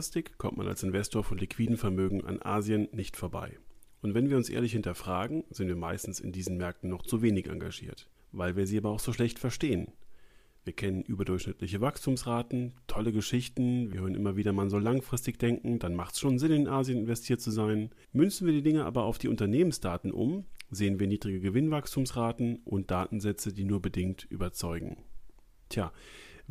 langfristig kommt man als Investor von liquiden Vermögen an Asien nicht vorbei. Und wenn wir uns ehrlich hinterfragen, sind wir meistens in diesen Märkten noch zu wenig engagiert, weil wir sie aber auch so schlecht verstehen. Wir kennen überdurchschnittliche Wachstumsraten, tolle Geschichten, wir hören immer wieder, man soll langfristig denken, dann macht es schon Sinn, in Asien investiert zu sein. Münzen wir die Dinge aber auf die Unternehmensdaten um, sehen wir niedrige Gewinnwachstumsraten und Datensätze, die nur bedingt überzeugen. Tja,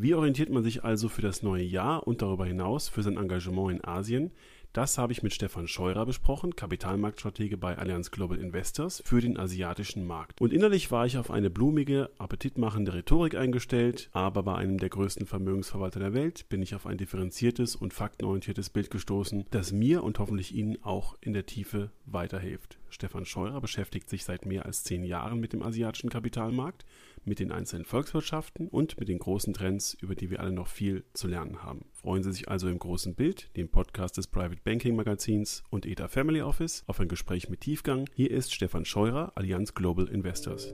wie orientiert man sich also für das neue Jahr und darüber hinaus für sein Engagement in Asien? Das habe ich mit Stefan Scheurer besprochen, Kapitalmarktstratege bei Allianz Global Investors für den asiatischen Markt. Und innerlich war ich auf eine blumige, appetitmachende Rhetorik eingestellt, aber bei einem der größten Vermögensverwalter der Welt bin ich auf ein differenziertes und faktenorientiertes Bild gestoßen, das mir und hoffentlich Ihnen auch in der Tiefe weiterhilft. Stefan Scheurer beschäftigt sich seit mehr als zehn Jahren mit dem asiatischen Kapitalmarkt mit den einzelnen Volkswirtschaften und mit den großen Trends, über die wir alle noch viel zu lernen haben. Freuen Sie sich also im großen Bild, dem Podcast des Private Banking Magazins und ETA Family Office, auf ein Gespräch mit Tiefgang. Hier ist Stefan Scheurer, Allianz Global Investors.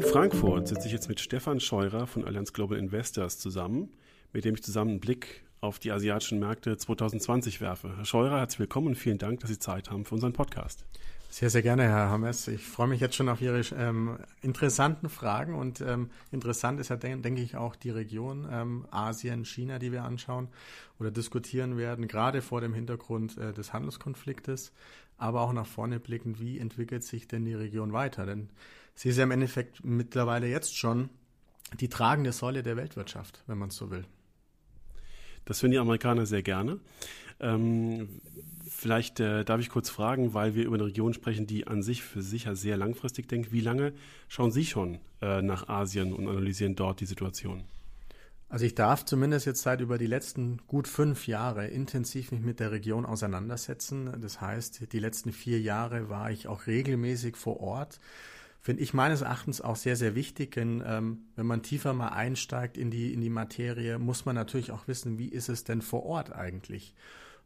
In Frankfurt sitze ich jetzt mit Stefan Scheurer von Allianz Global Investors zusammen, mit dem ich zusammen einen Blick auf die asiatischen Märkte 2020 werfe. Herr Scheurer, herzlich willkommen und vielen Dank, dass Sie Zeit haben für unseren Podcast. Sehr, sehr gerne, Herr Hammers. Ich freue mich jetzt schon auf Ihre ähm, interessanten Fragen und ähm, interessant ist ja, denke denk ich, auch die Region ähm, Asien, China, die wir anschauen oder diskutieren werden, gerade vor dem Hintergrund äh, des Handelskonfliktes, aber auch nach vorne blickend, wie entwickelt sich denn die Region weiter? Denn sie ist ja im Endeffekt mittlerweile jetzt schon die tragende Säule der Weltwirtschaft, wenn man es so will. Das finden die Amerikaner sehr gerne. Ähm, vielleicht äh, darf ich kurz fragen, weil wir über eine Region sprechen, die an sich für sich ja sehr langfristig denkt. Wie lange schauen Sie schon äh, nach Asien und analysieren dort die Situation? Also ich darf zumindest jetzt seit über die letzten gut fünf Jahre intensiv mich mit der Region auseinandersetzen. Das heißt, die letzten vier Jahre war ich auch regelmäßig vor Ort finde ich meines Erachtens auch sehr, sehr wichtig, denn ähm, wenn man tiefer mal einsteigt in die, in die Materie, muss man natürlich auch wissen, wie ist es denn vor Ort eigentlich?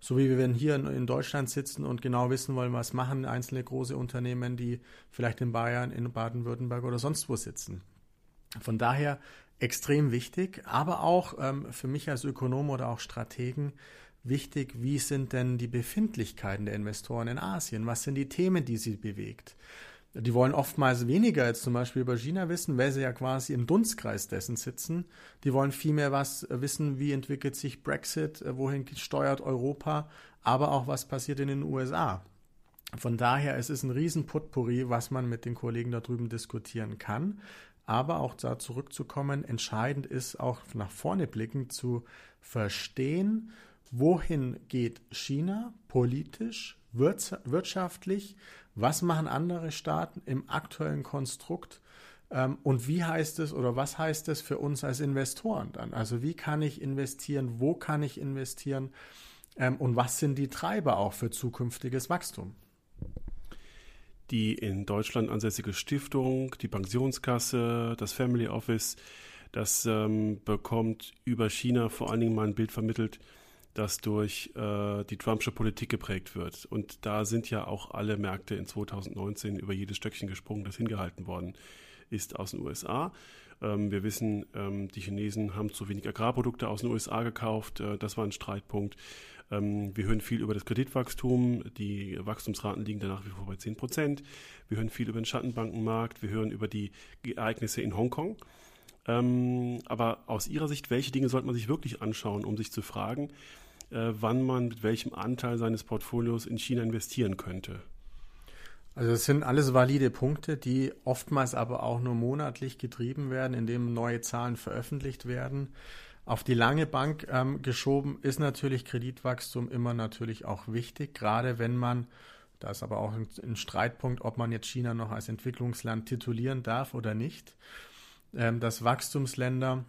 So wie wir hier in Deutschland sitzen und genau wissen wollen, was machen einzelne große Unternehmen, die vielleicht in Bayern, in Baden-Württemberg oder sonst wo sitzen. Von daher extrem wichtig, aber auch ähm, für mich als Ökonom oder auch Strategen wichtig, wie sind denn die Befindlichkeiten der Investoren in Asien? Was sind die Themen, die sie bewegt? Die wollen oftmals weniger als zum Beispiel über China wissen, weil sie ja quasi im Dunstkreis dessen sitzen. Die wollen vielmehr was wissen, wie entwickelt sich Brexit, äh, wohin steuert Europa, aber auch was passiert in den USA. Von daher es ist ein Riesenputpurri, was man mit den Kollegen da drüben diskutieren kann. Aber auch da zurückzukommen, entscheidend ist auch nach vorne blickend zu verstehen, wohin geht China politisch, wirtschaftlich, was machen andere Staaten im aktuellen Konstrukt ähm, und wie heißt es oder was heißt es für uns als Investoren dann? Also wie kann ich investieren, wo kann ich investieren ähm, und was sind die Treiber auch für zukünftiges Wachstum? Die in Deutschland ansässige Stiftung, die Pensionskasse, das Family Office, das ähm, bekommt über China vor allen Dingen mal ein Bild vermittelt, das durch äh, die Trumpsche Politik geprägt wird. Und da sind ja auch alle Märkte in 2019 über jedes Stöckchen gesprungen, das hingehalten worden ist aus den USA. Ähm, wir wissen, ähm, die Chinesen haben zu wenig Agrarprodukte aus den USA gekauft. Äh, das war ein Streitpunkt. Ähm, wir hören viel über das Kreditwachstum. Die Wachstumsraten liegen da nach wie vor bei 10 Prozent. Wir hören viel über den Schattenbankenmarkt. Wir hören über die Ereignisse in Hongkong. Ähm, aber aus Ihrer Sicht, welche Dinge sollte man sich wirklich anschauen, um sich zu fragen, wann man mit welchem Anteil seines Portfolios in China investieren könnte. Also das sind alles valide Punkte, die oftmals aber auch nur monatlich getrieben werden, indem neue Zahlen veröffentlicht werden. Auf die lange Bank ähm, geschoben ist natürlich Kreditwachstum immer natürlich auch wichtig, gerade wenn man, da ist aber auch ein, ein Streitpunkt, ob man jetzt China noch als Entwicklungsland titulieren darf oder nicht, ähm, dass Wachstumsländer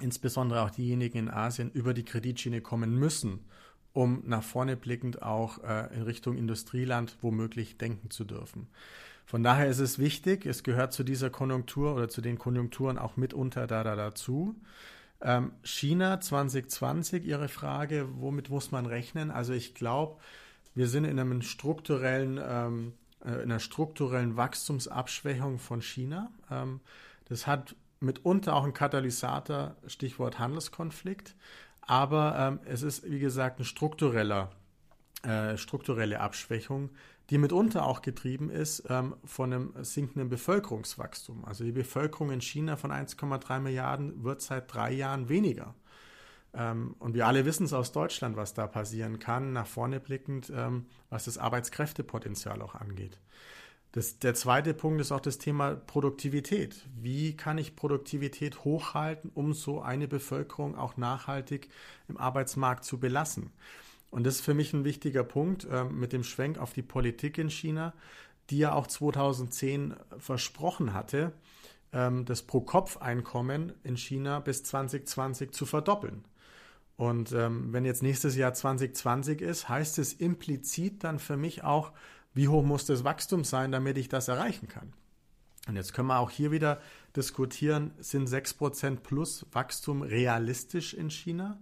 insbesondere auch diejenigen in Asien über die Kreditschiene kommen müssen, um nach vorne blickend auch äh, in Richtung Industrieland womöglich denken zu dürfen. Von daher ist es wichtig, es gehört zu dieser Konjunktur oder zu den Konjunkturen auch mitunter da, da dazu. Ähm, China 2020, Ihre Frage, womit muss man rechnen? Also ich glaube, wir sind in einem strukturellen ähm, äh, einer strukturellen Wachstumsabschwächung von China. Ähm, das hat mitunter auch einen Katalysator, Stichwort Handelskonflikt. Aber ähm, es ist, wie gesagt, eine struktureller, äh, strukturelle Abschwächung, die mitunter auch getrieben ist ähm, von einem sinkenden Bevölkerungswachstum. Also die Bevölkerung in China von 1,3 Milliarden wird seit drei Jahren weniger. Ähm, und wir alle wissen es aus Deutschland, was da passieren kann, nach vorne blickend, ähm, was das Arbeitskräftepotenzial auch angeht. Das, der zweite Punkt ist auch das Thema Produktivität. Wie kann ich Produktivität hochhalten, um so eine Bevölkerung auch nachhaltig im Arbeitsmarkt zu belassen? Und das ist für mich ein wichtiger Punkt äh, mit dem Schwenk auf die Politik in China, die ja auch 2010 versprochen hatte, ähm, das Pro-Kopf-Einkommen in China bis 2020 zu verdoppeln. Und ähm, wenn jetzt nächstes Jahr 2020 ist, heißt es implizit dann für mich auch, wie hoch muss das Wachstum sein, damit ich das erreichen kann? Und jetzt können wir auch hier wieder diskutieren, sind 6% plus Wachstum realistisch in China?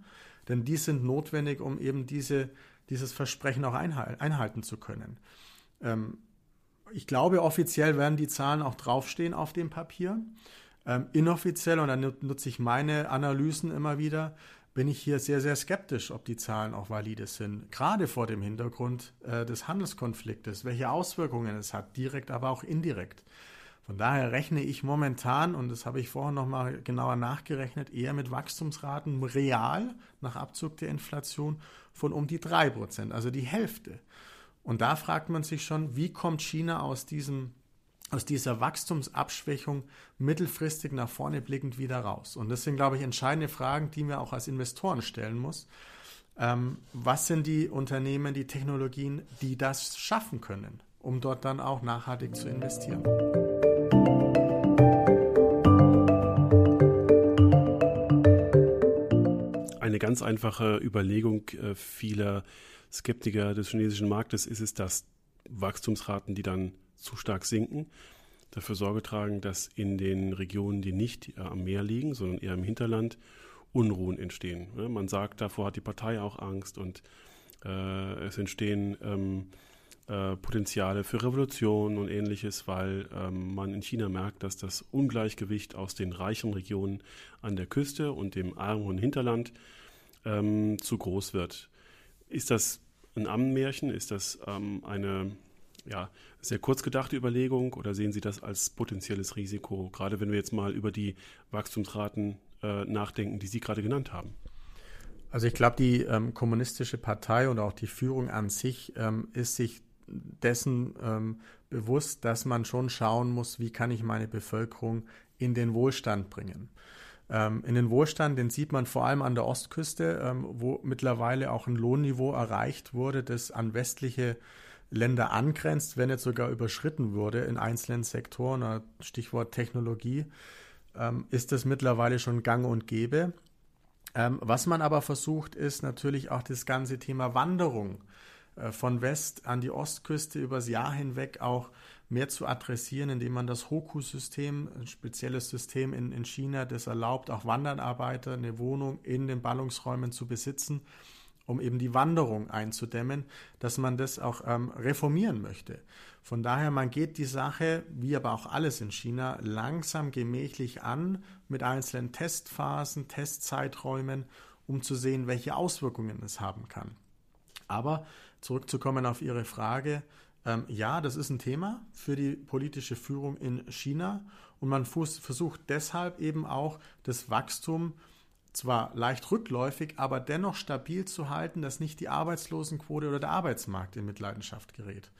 Denn die sind notwendig, um eben diese, dieses Versprechen auch einhalten zu können. Ähm, ich glaube, offiziell werden die Zahlen auch draufstehen auf dem Papier. Ähm, inoffiziell, und dann nutze ich meine Analysen immer wieder, bin ich hier sehr, sehr skeptisch, ob die Zahlen auch valide sind. Gerade vor dem Hintergrund äh, des Handelskonfliktes, welche Auswirkungen es hat, direkt, aber auch indirekt. Von daher rechne ich momentan, und das habe ich vorher nochmal genauer nachgerechnet, eher mit Wachstumsraten real nach Abzug der Inflation von um die drei Prozent, also die Hälfte. Und da fragt man sich schon, wie kommt China aus diesem aus dieser Wachstumsabschwächung mittelfristig nach vorne blickend wieder raus? Und das sind, glaube ich, entscheidende Fragen, die man auch als Investoren stellen muss. Ähm, was sind die Unternehmen, die Technologien, die das schaffen können, um dort dann auch nachhaltig zu investieren? Eine ganz einfache Überlegung äh, vieler Skeptiker des chinesischen Marktes ist es, dass Wachstumsraten, die dann zu stark sinken, dafür Sorge tragen, dass in den Regionen, die nicht am Meer liegen, sondern eher im Hinterland, Unruhen entstehen. Man sagt, davor hat die Partei auch Angst und äh, es entstehen ähm, äh, Potenziale für Revolution und ähnliches, weil ähm, man in China merkt, dass das Ungleichgewicht aus den reichen Regionen an der Küste und dem armen Hinterland ähm, zu groß wird. Ist das ein Ammenmärchen? Ist das ähm, eine ja, sehr kurz gedachte Überlegung oder sehen Sie das als potenzielles Risiko, gerade wenn wir jetzt mal über die Wachstumsraten äh, nachdenken, die Sie gerade genannt haben? Also ich glaube, die ähm, kommunistische Partei und auch die Führung an sich ähm, ist sich dessen ähm, bewusst, dass man schon schauen muss, wie kann ich meine Bevölkerung in den Wohlstand bringen. Ähm, in den Wohlstand, den sieht man vor allem an der Ostküste, ähm, wo mittlerweile auch ein Lohnniveau erreicht wurde, das an westliche Länder angrenzt, wenn jetzt sogar überschritten wurde in einzelnen Sektoren, Stichwort Technologie, ähm, ist das mittlerweile schon gang und gäbe. Ähm, was man aber versucht, ist natürlich auch das ganze Thema Wanderung äh, von West an die Ostküste übers Jahr hinweg auch mehr zu adressieren, indem man das Hoku-System, ein spezielles System in, in China, das erlaubt, auch Wandernarbeiter eine Wohnung in den Ballungsräumen zu besitzen um eben die Wanderung einzudämmen, dass man das auch ähm, reformieren möchte. Von daher, man geht die Sache, wie aber auch alles in China, langsam gemächlich an mit einzelnen Testphasen, Testzeiträumen, um zu sehen, welche Auswirkungen es haben kann. Aber zurückzukommen auf Ihre Frage, ähm, ja, das ist ein Thema für die politische Führung in China und man versucht deshalb eben auch das Wachstum zwar leicht rückläufig, aber dennoch stabil zu halten, dass nicht die Arbeitslosenquote oder der Arbeitsmarkt in Mitleidenschaft gerät.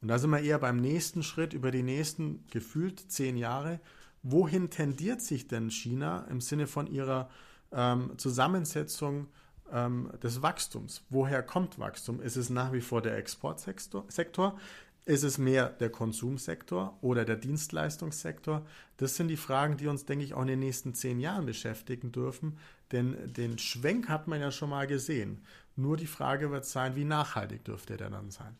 Und da sind wir eher beim nächsten Schritt über die nächsten gefühlt zehn Jahre. Wohin tendiert sich denn China im Sinne von ihrer ähm, Zusammensetzung ähm, des Wachstums? Woher kommt Wachstum? Ist es nach wie vor der Exportsektor? Ist es mehr der Konsumsektor oder der Dienstleistungssektor? Das sind die Fragen, die uns, denke ich, auch in den nächsten zehn Jahren beschäftigen dürfen. Denn den Schwenk hat man ja schon mal gesehen. Nur die Frage wird sein, wie nachhaltig dürfte der dann sein?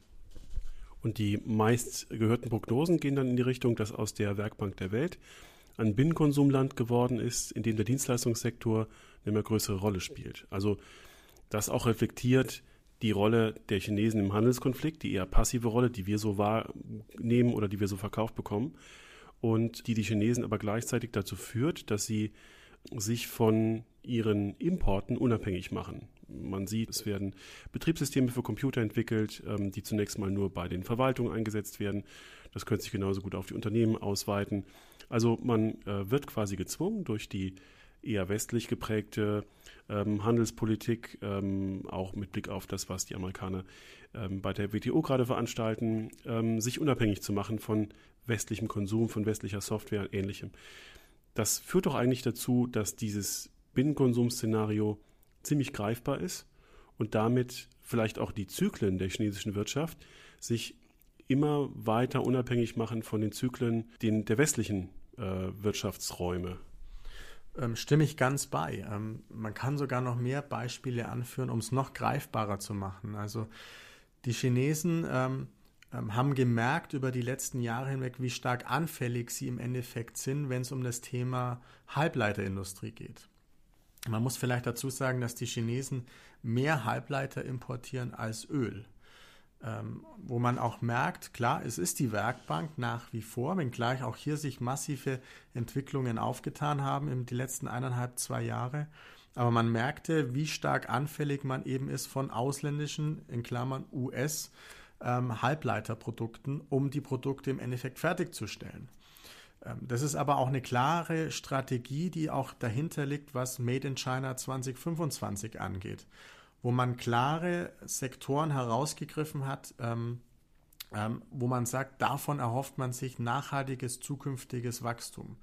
Und die meist gehörten Prognosen gehen dann in die Richtung, dass aus der Werkbank der Welt ein Binnenkonsumland geworden ist, in dem der Dienstleistungssektor eine immer größere Rolle spielt. Also das auch reflektiert die Rolle der Chinesen im Handelskonflikt, die eher passive Rolle, die wir so wahrnehmen oder die wir so verkauft bekommen und die die Chinesen aber gleichzeitig dazu führt, dass sie sich von ihren Importen unabhängig machen. Man sieht, es werden Betriebssysteme für Computer entwickelt, ähm, die zunächst mal nur bei den Verwaltungen eingesetzt werden. Das könnte sich genauso gut auf die Unternehmen ausweiten. Also man äh, wird quasi gezwungen durch die eher westlich geprägte ähm, Handelspolitik, ähm, auch mit Blick auf das, was die Amerikaner ähm, bei der WTO gerade veranstalten, ähm, sich unabhängig zu machen von westlichem Konsum, von westlicher Software und ähnlichem. Das führt doch eigentlich dazu, dass dieses Binnenkonsumszenario ziemlich greifbar ist und damit vielleicht auch die Zyklen der chinesischen Wirtschaft sich immer weiter unabhängig machen von den Zyklen den, der westlichen äh, Wirtschaftsräume. Ähm, stimme ich ganz bei. Ähm, man kann sogar noch mehr Beispiele anführen, um es noch greifbarer zu machen. Also die Chinesen ähm, ähm, haben gemerkt über die letzten Jahre hinweg, wie stark anfällig sie im Endeffekt sind, wenn es um das Thema Halbleiterindustrie geht. Man muss vielleicht dazu sagen, dass die Chinesen mehr Halbleiter importieren als Öl. Ähm, wo man auch merkt, klar, es ist die Werkbank nach wie vor, wenngleich auch hier sich massive Entwicklungen aufgetan haben in die letzten eineinhalb, zwei Jahre. Aber man merkte, wie stark anfällig man eben ist von ausländischen, in Klammern US, ähm, Halbleiterprodukten, um die Produkte im Endeffekt fertigzustellen. Ähm, das ist aber auch eine klare Strategie, die auch dahinter liegt, was Made in China 2025 angeht, wo man klare Sektoren herausgegriffen hat, ähm, ähm, wo man sagt, davon erhofft man sich nachhaltiges zukünftiges Wachstum.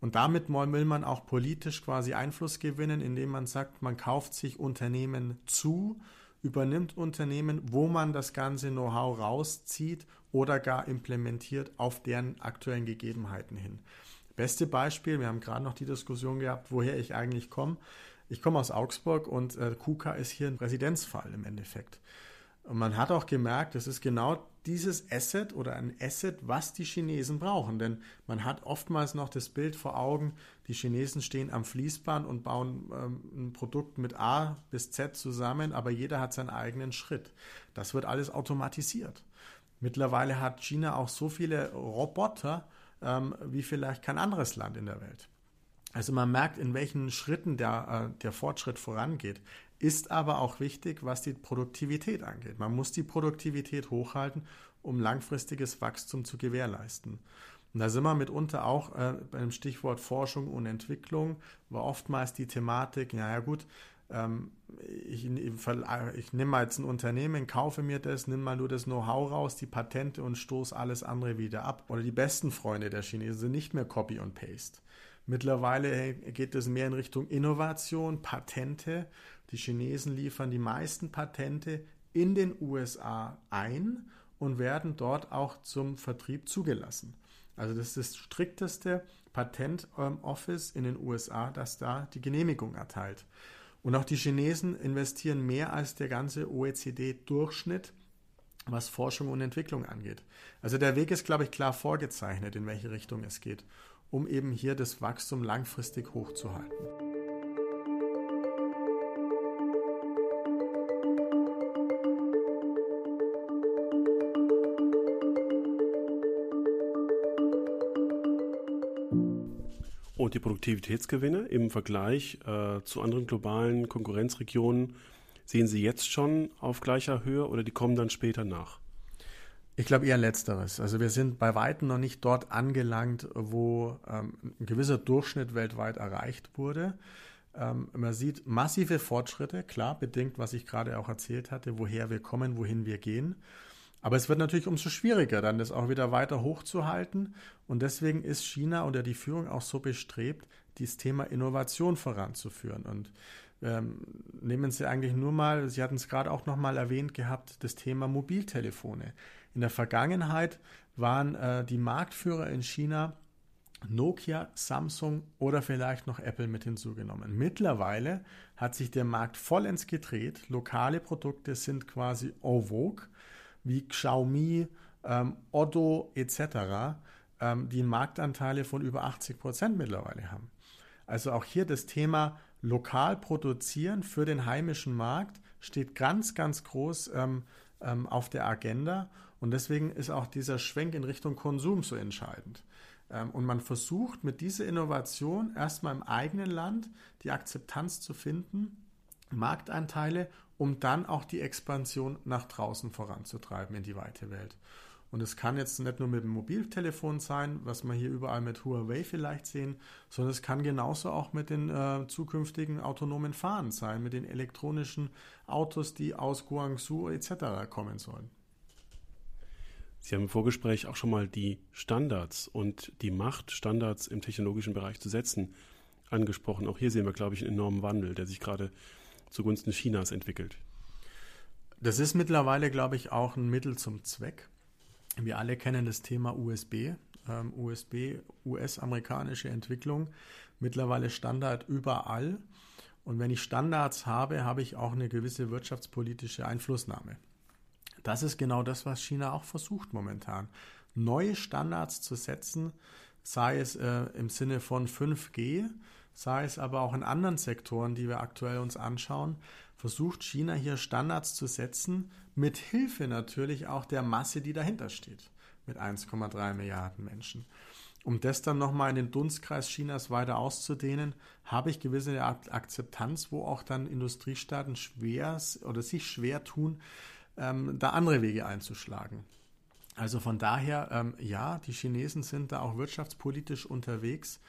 Und damit will man auch politisch quasi Einfluss gewinnen, indem man sagt, man kauft sich Unternehmen zu, übernimmt Unternehmen, wo man das ganze Know-how rauszieht oder gar implementiert auf deren aktuellen Gegebenheiten hin. Beste Beispiel, wir haben gerade noch die Diskussion gehabt, woher ich eigentlich komme. Ich komme aus Augsburg und äh, KUKA ist hier ein Präsidentsfall im Endeffekt. Und man hat auch gemerkt, es ist genau dieses Asset oder ein Asset, was die Chinesen brauchen. Denn man hat oftmals noch das Bild vor Augen, die Chinesen stehen am Fließband und bauen ähm, ein Produkt mit A bis Z zusammen, aber jeder hat seinen eigenen Schritt. Das wird alles automatisiert. Mittlerweile hat China auch so viele Roboter ähm, wie vielleicht kein anderes Land in der Welt. Also man merkt, in welchen Schritten der, äh, der Fortschritt vorangeht ist aber auch wichtig, was die Produktivität angeht. Man muss die Produktivität hochhalten, um langfristiges Wachstum zu gewährleisten. Und da sind wir mitunter auch äh, beim Stichwort Forschung und Entwicklung, war oftmals die Thematik, naja gut, ähm, ich, ich nehme mal jetzt ein Unternehmen, kaufe mir das, nimm mal nur das Know-how raus, die Patente und stoße alles andere wieder ab. Oder die besten Freunde der Chinesen sind nicht mehr Copy und Paste. Mittlerweile geht es mehr in Richtung Innovation, Patente die Chinesen liefern die meisten Patente in den USA ein und werden dort auch zum Vertrieb zugelassen. Also das ist das strikteste Patent-Office in den USA, das da die Genehmigung erteilt. Und auch die Chinesen investieren mehr als der ganze OECD-Durchschnitt, was Forschung und Entwicklung angeht. Also der Weg ist, glaube ich, klar vorgezeichnet, in welche Richtung es geht, um eben hier das Wachstum langfristig hochzuhalten. Und die Produktivitätsgewinne im Vergleich äh, zu anderen globalen Konkurrenzregionen sehen Sie jetzt schon auf gleicher Höhe oder die kommen dann später nach? Ich glaube eher letzteres. Also wir sind bei weitem noch nicht dort angelangt, wo ähm, ein gewisser Durchschnitt weltweit erreicht wurde. Ähm, man sieht massive Fortschritte, klar, bedingt, was ich gerade auch erzählt hatte, woher wir kommen, wohin wir gehen. Aber es wird natürlich umso schwieriger, dann das auch wieder weiter hochzuhalten. Und deswegen ist China oder die Führung auch so bestrebt, dieses Thema Innovation voranzuführen. Und ähm, nehmen Sie eigentlich nur mal, Sie hatten es gerade auch nochmal erwähnt gehabt, das Thema Mobiltelefone. In der Vergangenheit waren äh, die Marktführer in China Nokia, Samsung oder vielleicht noch Apple mit hinzugenommen. Mittlerweile hat sich der Markt vollends gedreht. Lokale Produkte sind quasi en vogue wie Xiaomi, ähm, Otto etc., ähm, die Marktanteile von über 80 Prozent mittlerweile haben. Also auch hier das Thema lokal produzieren für den heimischen Markt steht ganz, ganz groß ähm, ähm, auf der Agenda. Und deswegen ist auch dieser Schwenk in Richtung Konsum so entscheidend. Ähm, und man versucht mit dieser Innovation erstmal im eigenen Land die Akzeptanz zu finden, Markteinteile, um dann auch die Expansion nach draußen voranzutreiben in die weite Welt. Und es kann jetzt nicht nur mit dem Mobiltelefon sein, was wir hier überall mit Huawei vielleicht sehen, sondern es kann genauso auch mit den äh, zukünftigen autonomen Fahren sein, mit den elektronischen Autos, die aus Guangzhou etc. kommen sollen. Sie haben im Vorgespräch auch schon mal die Standards und die Macht, Standards im technologischen Bereich zu setzen, angesprochen. Auch hier sehen wir, glaube ich, einen enormen Wandel, der sich gerade zugunsten Chinas entwickelt. Das ist mittlerweile, glaube ich, auch ein Mittel zum Zweck. Wir alle kennen das Thema USB. Ähm, USB, US-amerikanische Entwicklung, mittlerweile Standard überall. Und wenn ich Standards habe, habe ich auch eine gewisse wirtschaftspolitische Einflussnahme. Das ist genau das, was China auch versucht momentan. Neue Standards zu setzen, sei es äh, im Sinne von 5G, sei es aber auch in anderen Sektoren, die wir aktuell uns anschauen, versucht China hier Standards zu setzen, mit Hilfe natürlich auch der Masse, die dahinter steht, mit 1,3 Milliarden Menschen. Um das dann nochmal in den Dunstkreis Chinas weiter auszudehnen, habe ich gewisse Akzeptanz, wo auch dann Industriestaaten schwer oder sich schwer tun, ähm, da andere Wege einzuschlagen. Also von daher, ähm, ja, die Chinesen sind da auch wirtschaftspolitisch unterwegs,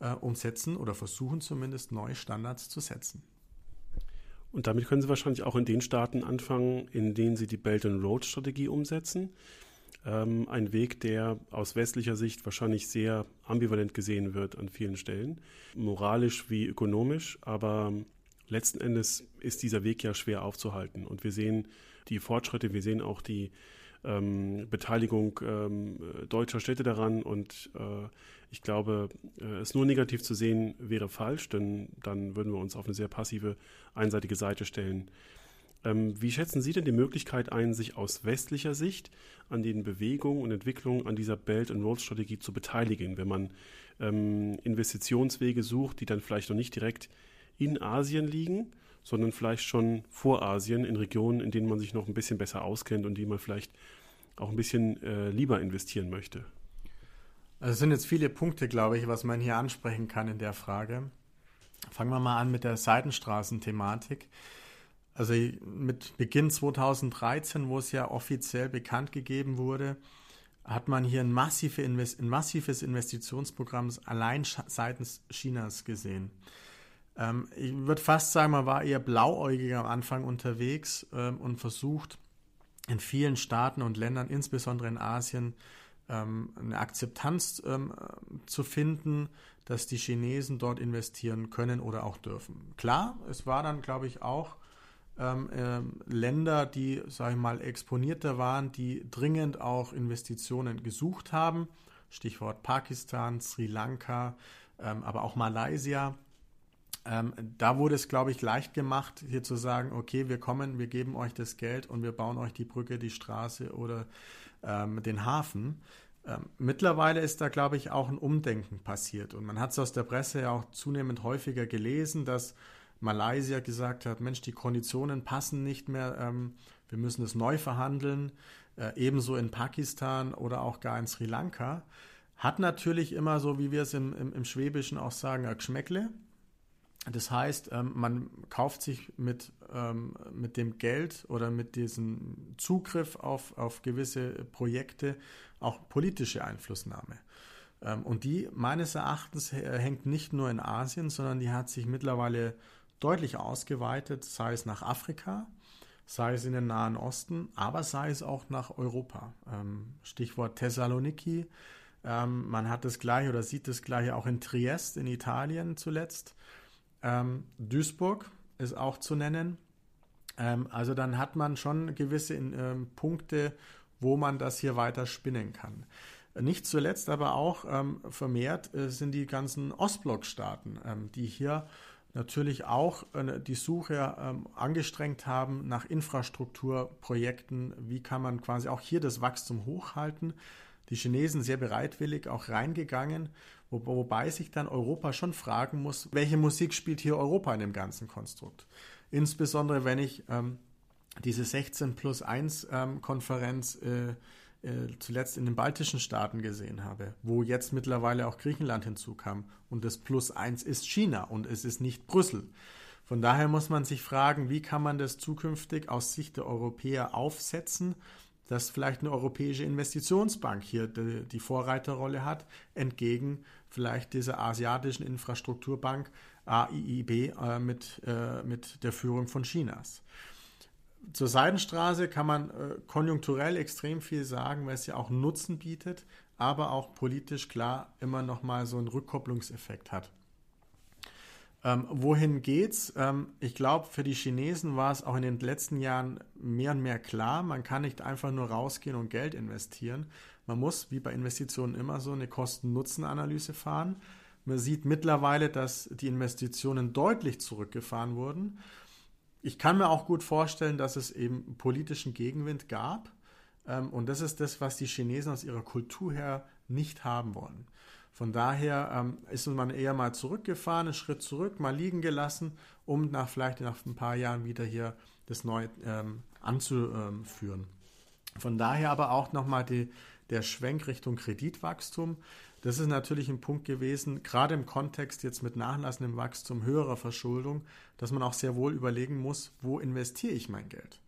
äh, umsetzen oder versuchen zumindest neue Standards zu setzen. Und damit können Sie wahrscheinlich auch in den Staaten anfangen, in denen Sie die Belt and Road Strategie umsetzen. Ähm, ein Weg, der aus westlicher Sicht wahrscheinlich sehr ambivalent gesehen wird an vielen Stellen, moralisch wie ökonomisch, aber letzten Endes ist dieser Weg ja schwer aufzuhalten. Und wir sehen die Fortschritte, wir sehen auch die ähm, Beteiligung ähm, deutscher Städte daran und äh, ich glaube, äh, es nur negativ zu sehen wäre falsch, denn dann würden wir uns auf eine sehr passive, einseitige Seite stellen. Ähm, wie schätzen Sie denn die Möglichkeit ein, sich aus westlicher Sicht an den Bewegungen und Entwicklungen an dieser Belt and Road Strategie zu beteiligen, wenn man ähm, Investitionswege sucht, die dann vielleicht noch nicht direkt in Asien liegen, sondern vielleicht schon vor Asien in Regionen, in denen man sich noch ein bisschen besser auskennt und die man vielleicht auch ein bisschen äh, lieber investieren möchte? Also es sind jetzt viele Punkte, glaube ich, was man hier ansprechen kann in der Frage. Fangen wir mal an mit der Seitenstraßenthematik. Also mit Beginn 2013, wo es ja offiziell bekannt gegeben wurde, hat man hier ein, massive Invest ein massives Investitionsprogramm allein seitens Chinas gesehen. Ähm, ich würde fast sagen, man war eher blauäugig am Anfang unterwegs ähm, und versucht in vielen Staaten und Ländern, insbesondere in Asien, ähm, eine Akzeptanz ähm, zu finden, dass die Chinesen dort investieren können oder auch dürfen. Klar, es war dann, glaube ich, auch ähm, äh, Länder, die, sage ich mal, exponierter waren, die dringend auch Investitionen gesucht haben. Stichwort Pakistan, Sri Lanka, ähm, aber auch Malaysia. Ähm, da wurde es, glaube ich, leicht gemacht, hier zu sagen, okay, wir kommen, wir geben euch das Geld und wir bauen euch die Brücke, die Straße oder ähm, den Hafen. Ähm, mittlerweile ist da, glaube ich, auch ein Umdenken passiert. Und man hat es aus der Presse ja auch zunehmend häufiger gelesen, dass Malaysia gesagt hat, Mensch, die Konditionen passen nicht mehr, ähm, wir müssen es neu verhandeln. Äh, ebenso in Pakistan oder auch gar in Sri Lanka. Hat natürlich immer so, wie wir es im, im, im Schwäbischen auch sagen, ein Geschmäckle. Das heißt, ähm, man kauft sich mit, ähm, mit dem Geld oder mit diesem Zugriff auf, auf gewisse Projekte auch politische Einflussnahme. Ähm, und die meines Erachtens hängt nicht nur in Asien, sondern die hat sich mittlerweile deutlich ausgeweitet, sei es nach Afrika, sei es in den Nahen Osten, aber sei es auch nach Europa. Stichwort Thessaloniki. Man hat das gleiche oder sieht das gleiche auch in Triest in Italien zuletzt. Ähm, Duisburg ist auch zu nennen. Ähm, also dann hat man schon gewisse ähm, Punkte, wo man das hier weiter spinnen kann. Nicht zuletzt aber auch ähm, vermehrt äh, sind die ganzen Ostblockstaaten, ähm, die hier natürlich auch äh, die Suche ähm, angestrengt haben nach Infrastrukturprojekten. Wie kann man quasi auch hier das Wachstum hochhalten? Die Chinesen sehr bereitwillig auch reingegangen wo, wobei sich dann Europa schon fragen muss, welche Musik spielt hier Europa in dem ganzen Konstrukt? insbesondere wenn ich ähm, diese 16 plus 1 ähm, Konferenz äh, äh, zuletzt in den baltischen Staaten gesehen habe, wo jetzt mittlerweile auch Griechenland hinzukam. Und das Plus 1 ist China und es ist nicht Brüssel. Von daher muss man sich fragen, wie kann man das zukünftig aus Sicht der Europäer aufsetzen, dass vielleicht eine europäische Investitionsbank hier die, Vorreiterrolle hat, entgegen vielleicht dieser asiatischen Infrastrukturbank AIIB äh, mit, äh, mit der Führung von Chinas. Zur Seidenstraße kann man äh, konjunkturell extrem viel sagen, weil es ja auch Nutzen bietet, aber auch politisch klar immer noch mal so einen Rückkopplungseffekt hat. Ähm, wohin geht's? Ähm, ich glaube, für die Chinesen war es auch in den letzten Jahren mehr und mehr klar, man kann nicht einfach nur rausgehen und Geld investieren. Man muss, wie bei Investitionen immer so, eine Kosten-Nutzen-Analyse fahren. Man sieht mittlerweile, dass die Investitionen deutlich zurückgefahren wurden. Ich kann mir auch gut vorstellen, dass es eben politischen Gegenwind gab. Ähm, und das ist das, was die Chinesen aus ihrer Kultur her nicht haben wollen. Von daher ähm, ist man eher mal zurückgefahren, einen Schritt zurück, mal liegen gelassen, um nach vielleicht nach ein paar Jahren wieder hier das neu ähm, anzuführen. Von daher aber auch nochmal der Schwenk Richtung Kreditwachstum. Das ist natürlich ein Punkt gewesen, gerade im Kontext jetzt mit nachlassendem Wachstum, höherer Verschuldung, dass man auch sehr wohl überlegen muss, wo investiere ich mein Geld.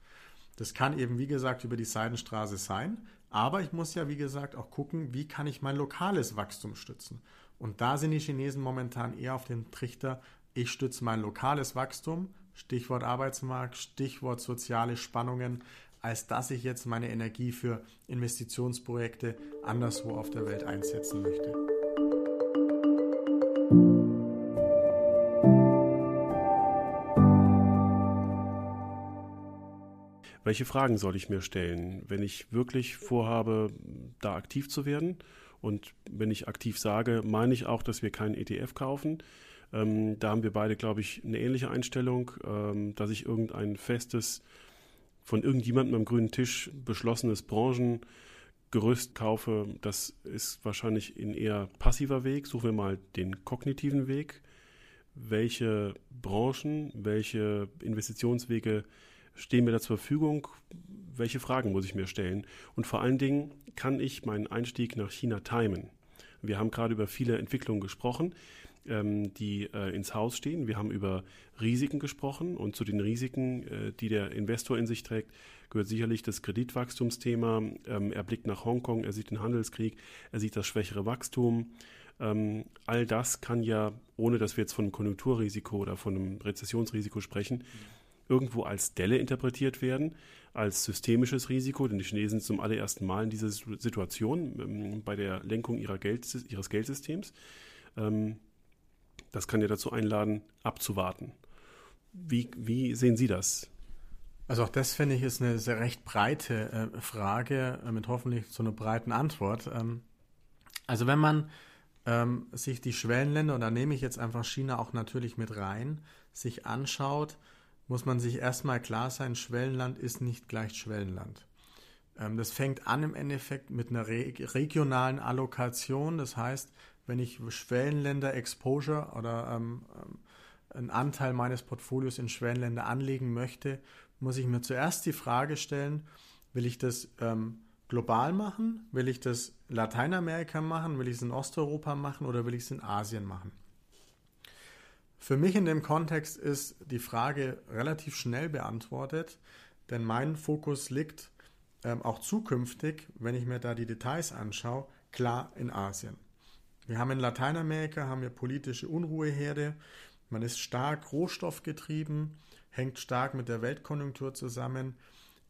Das kann eben, wie gesagt, über die Seidenstraße sein, aber ich muss ja, wie gesagt, auch gucken, wie kann ich mein lokales Wachstum stützen. Und da sind die Chinesen momentan eher auf den Trichter, ich stütze mein lokales Wachstum, Stichwort Arbeitsmarkt, Stichwort soziale Spannungen, als dass ich jetzt meine Energie für Investitionsprojekte anderswo auf der Welt einsetzen möchte. Welche Fragen soll ich mir stellen, wenn ich wirklich vorhabe, da aktiv zu werden? Und wenn ich aktiv sage, meine ich auch, dass wir keinen ETF kaufen. Ähm, da haben wir beide, glaube ich, eine ähnliche Einstellung, ähm, dass ich irgendein festes, von irgendjemandem am grünen Tisch beschlossenes Branchengerüst kaufe. Das ist wahrscheinlich ein eher passiver Weg. Suchen wir mal den kognitiven Weg. Welche Branchen, welche Investitionswege stehen mir da zur Verfügung? Welche Fragen muss ich mir stellen? Und vor allen Dingen, kann ich meinen Einstieg nach China timen? Wir haben gerade über viele Entwicklungen gesprochen, ähm, die äh, ins Haus stehen. Wir haben über Risiken gesprochen und zu den Risiken, äh, die der Investor in sich trägt, gehört sicherlich das Kreditwachstumsthema. Ähm, er blickt nach Hongkong, er sieht den Handelskrieg, er sieht das schwächere Wachstum. Ähm, all das kann ja, ohne dass wir jetzt von einem Konjunkturrisiko oder von einem Rezessionsrisiko sprechen, irgendwo als Delle interpretiert werden, als systemisches Risiko, denn die Chinesen zum allerersten Mal in dieser Situation ähm, bei der Lenkung Geld, ihres Geldsystems. Ähm, das kann ja dazu einladen, abzuwarten. Wie, wie sehen Sie das? Also auch das finde ich ist eine sehr recht breite äh, Frage äh, mit hoffentlich so einer breiten Antwort. Ähm, also wenn man ähm, sich die Schwellenländer, und da nehme ich jetzt einfach China auch natürlich mit rein, sich anschaut, muss man sich erstmal klar sein, Schwellenland ist nicht gleich Schwellenland. Ähm, das fängt an im Endeffekt mit einer re regionalen Allokation. Das heißt, wenn ich Schwellenländer Exposure oder ähm, ähm, einen Anteil meines Portfolios in Schwellenländer anlegen möchte, muss ich mir zuerst die Frage stellen, will ich das global machen? Will ich das Lateinamerika machen? Will ich es in Osteuropa machen oder will ich es in Asien machen? Für mich in dem Kontext ist die Frage relativ schnell beantwortet, denn mein Fokus liegt ähm, auch zukünftig, wenn ich mir da die Details anschaue, klar in Asien. Wir haben in Lateinamerika haben wir politische Unruheherde, man ist stark rohstoffgetrieben, hängt stark mit der Weltkonjunktur zusammen,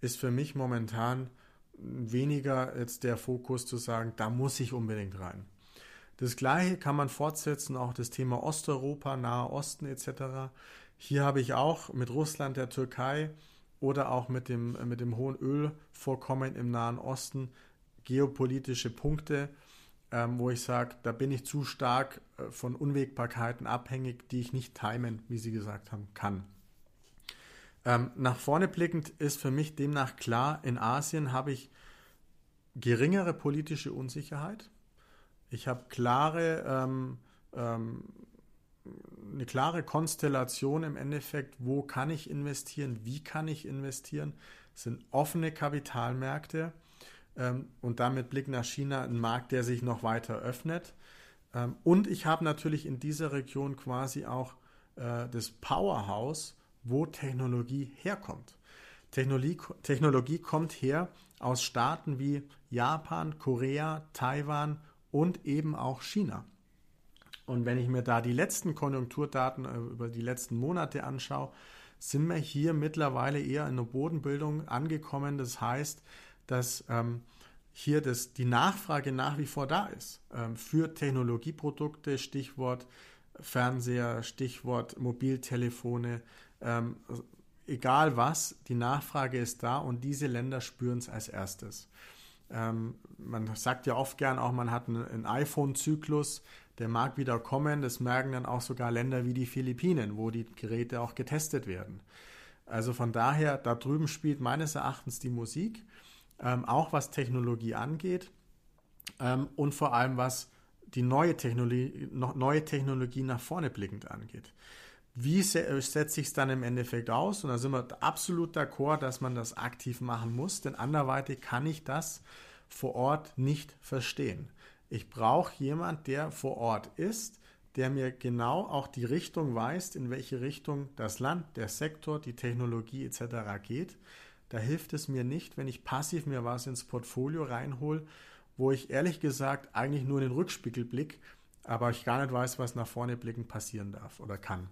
ist für mich momentan weniger jetzt der Fokus zu sagen, da muss ich unbedingt rein. Das gleiche kann man fortsetzen, auch das Thema Osteuropa, Nahe Osten etc. Hier habe ich auch mit Russland, der Türkei oder auch mit dem, mit dem hohen Ölvorkommen im Nahen Osten geopolitische Punkte, ähm, wo ich sage, da bin ich zu stark äh, von Unwägbarkeiten abhängig, die ich nicht timen, wie Sie gesagt haben, kann. Ähm, nach vorne blickend ist für mich demnach klar, in Asien habe ich geringere politische Unsicherheit. Ich habe klare ähm, ähm, eine klare Konstellation im Endeffekt, wo kann ich investieren, wie kann ich investieren. Es sind offene Kapitalmärkte ähm, und damit Blick nach China ein Markt, der sich noch weiter öffnet. Ähm, und ich habe natürlich in dieser Region quasi auch äh, das Powerhouse, wo Technologie herkommt. Technologie, Technologie kommt her aus Staaten wie Japan, Korea, Taiwan und eben auch China. Und wenn ich mir da die letzten Konjunkturdaten äh, über die letzten Monate anschaue, sind wir hier mittlerweile eher in der Bodenbildung angekommen. Das heißt, dass ähm, hier das, die Nachfrage nach wie vor da ist ähm, für Technologieprodukte, Stichwort Fernseher, Stichwort Mobiltelefone, ähm, egal was, die Nachfrage ist da und diese Länder spüren es als erstes. Ähm, man sagt ja oft gern auch, man hat einen, einen iPhone-Zyklus, der mag wieder kommen. Das merken dann auch sogar Länder wie die Philippinen, wo die Geräte auch getestet werden. Also von daher, da drüben spielt meines Erachtens die Musik, ähm, auch was Technologie angeht ähm, und vor allem was die neue Technologie, neue Technologie nach vorne blickend angeht. Wie setzt sich es dann im Endeffekt aus? Und da sind wir absolut d'accord, dass man das aktiv machen muss, denn anderweitig kann ich das vor Ort nicht verstehen. Ich brauche jemand, der vor Ort ist, der mir genau auch die Richtung weist, in welche Richtung das Land, der Sektor, die Technologie etc. geht. Da hilft es mir nicht, wenn ich passiv mir was ins Portfolio reinhole, wo ich ehrlich gesagt eigentlich nur den Rückspiegel blick, aber ich gar nicht weiß, was nach vorne blickend passieren darf oder kann.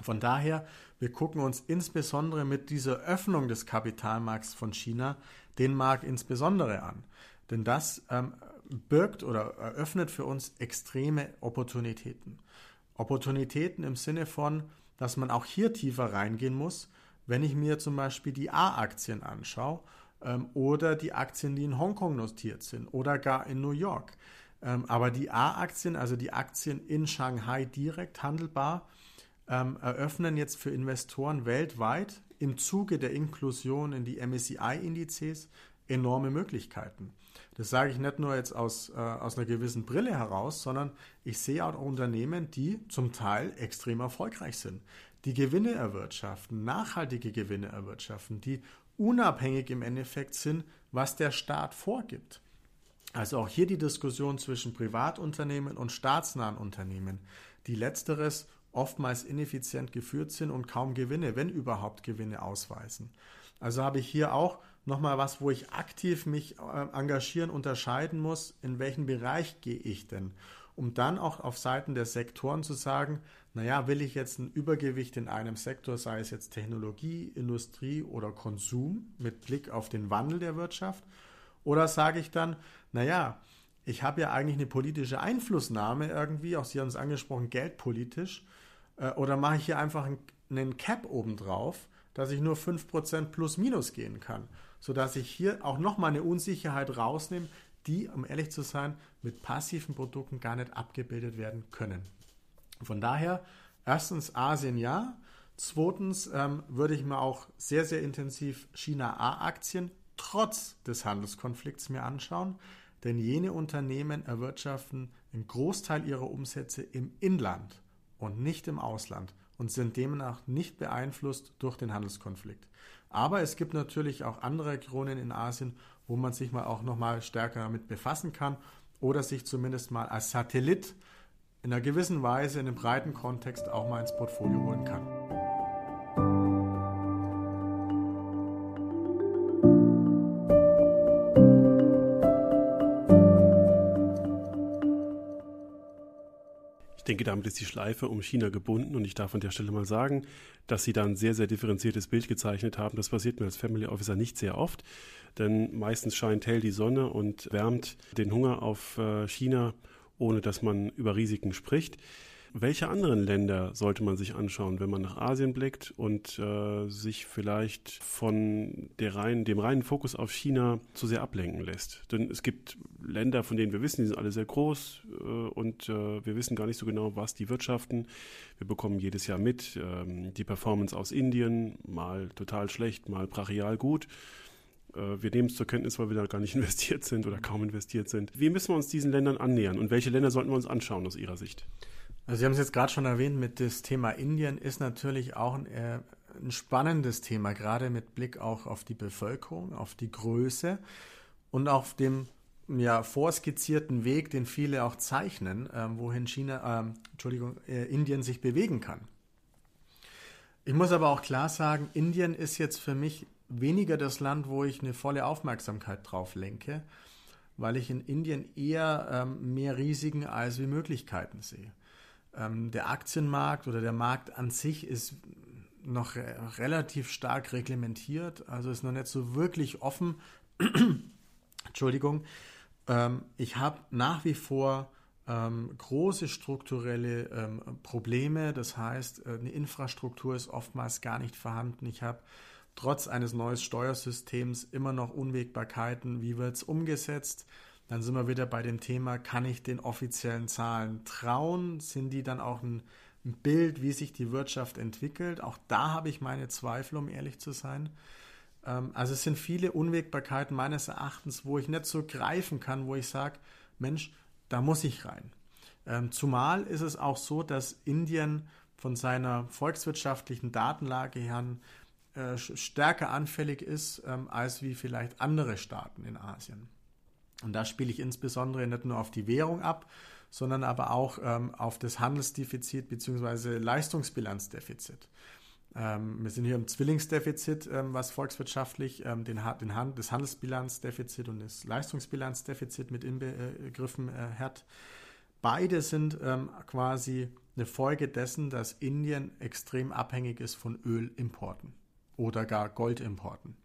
Von daher, wir gucken uns insbesondere mit dieser Öffnung des Kapitalmarkts von China den Markt insbesondere an. Denn das ähm, birgt oder eröffnet für uns extreme Opportunitäten. Opportunitäten im Sinne von, dass man auch hier tiefer reingehen muss, wenn ich mir zum Beispiel die A-Aktien anschaue ähm, oder die Aktien, die in Hongkong notiert sind oder gar in New York. Ähm, aber die A-Aktien, also die Aktien in Shanghai direkt handelbar, ähm, eröffnen jetzt für Investoren weltweit im Zuge der Inklusion in die MSCI-Indizes enorme Möglichkeiten. Das sage ich nicht nur jetzt aus, äh, aus einer gewissen Brille heraus, sondern ich sehe auch Unternehmen, die zum Teil extrem erfolgreich sind, die Gewinne erwirtschaften, nachhaltige Gewinne erwirtschaften, die unabhängig im Endeffekt sind, was der Staat vorgibt. Also auch hier die Diskussion zwischen Privatunternehmen und staatsnahen Unternehmen, die letzteres oftmals ineffizient geführt sind und kaum Gewinne, wenn überhaupt Gewinne ausweisen. Also habe ich hier auch nochmal was, wo ich aktiv mich äh, engagieren, unterscheiden muss, in welchen Bereich gehe ich denn, um dann auch auf Seiten der Sektoren zu sagen, naja, will ich jetzt ein Übergewicht in einem Sektor, sei es jetzt Technologie, Industrie oder Konsum mit Blick auf den Wandel der Wirtschaft, oder sage ich dann, naja, ich habe ja eigentlich eine politische Einflussnahme irgendwie, auch Sie haben es angesprochen, geldpolitisch, äh, oder mache ich hier einfach einen Cap obendrauf, dass ich nur 5% plus minus gehen kann, sodass ich hier auch nochmal eine Unsicherheit rausnehme, die, um ehrlich zu sein, mit passiven Produkten gar nicht abgebildet werden können. Von daher, erstens Asien ja, zweitens ähm, würde ich mir auch sehr, sehr intensiv China-A-Aktien trotz des Handelskonflikts mir anschauen, denn jene Unternehmen erwirtschaften einen Großteil ihrer Umsätze im Inland und nicht im Ausland und sind demnach nicht beeinflusst durch den Handelskonflikt. Aber es gibt natürlich auch andere Regionen in Asien, wo man sich mal auch noch mal stärker damit befassen kann oder sich zumindest mal als Satellit in einer gewissen Weise in einem breiten Kontext auch mal ins Portfolio holen kann. Denke, damit ist die Schleife um China gebunden und ich darf an der Stelle mal sagen, dass Sie da ein sehr, sehr differenziertes Bild gezeichnet haben. Das passiert mir als Family Officer nicht sehr oft, denn meistens scheint hell die Sonne und wärmt den Hunger auf äh, China, ohne dass man über Risiken spricht. Welche anderen Länder sollte man sich anschauen, wenn man nach Asien blickt und äh, sich vielleicht von reinen, dem reinen Fokus auf China zu sehr ablenken lässt? Denn es gibt Länder, von denen wir wissen, die sind alle sehr groß äh, und äh, wir wissen gar nicht so genau, was die wirtschaften. Wir bekommen jedes Jahr mit ähm, die Performance aus Indien, mal total schlecht, mal brachial gut äh, wir nehmen es zur Kenntnis, weil wir da gar nicht investiert sind oder kaum investiert sind. Wie müssen wir uns diesen Ländern annähern und welche Länder sollten wir uns anschauen aus Ihrer Sicht? Also Sie haben es jetzt gerade schon erwähnt, mit das Thema Indien ist natürlich auch ein, äh, ein spannendes Thema, gerade mit Blick auch auf die Bevölkerung, auf die Größe und auf dem ja, vorskizzierten Weg, den viele auch zeichnen, äh, wohin China, äh, Entschuldigung, Indien sich bewegen kann. Ich muss aber auch klar sagen, Indien ist jetzt für mich weniger das Land, wo ich eine volle Aufmerksamkeit drauf lenke, weil ich in Indien eher ähm, mehr Risiken als wie Möglichkeiten sehe. Ähm, der Aktienmarkt oder der Markt an sich ist noch re relativ stark reglementiert, also ist noch nicht so wirklich offen. Entschuldigung. Ähm, ich habe nach wie vor ähm, große strukturelle ähm, Probleme. Das heißt, äh, eine Infrastruktur ist oftmals gar nicht vorhanden. Ich habe trotz eines neuen Steuersystems immer noch Unwägbarkeiten. Wie wird es umgesetzt? Dann sind wir wieder bei dem Thema, kann ich den offiziellen Zahlen trauen? Sind die dann auch ein, Bild, wie sich die Wirtschaft entwickelt? Auch da habe ich meine Zweifel, um ehrlich zu sein. Ähm, also es sind viele Unwägbarkeiten meines Erachtens, wo ich nicht so greifen kann, wo ich sage, Mensch, da muss ich rein. Ähm, zumal ist es auch so, dass Indien von seiner volkswirtschaftlichen Datenlage her äh, stärker anfällig ist ähm, als wie vielleicht andere Staaten in Asien. Und da spiele ich insbesondere nicht nur auf die Währung ab, sondern aber auch auf das Handelsdefizit bzw. Leistungsbilanzdefizit. Ähm, wir sind hier im Zwillingsdefizit, ähm, was volkswirtschaftlich ähm, den, den Hand, das Handelsbilanzdefizit und das Leistungsbilanzdefizit mit inbegriffen äh, hat. Beide sind ähm, quasi eine Folge dessen, dass Indien extrem abhängig ist von Ölimporten oder gar Goldimporten.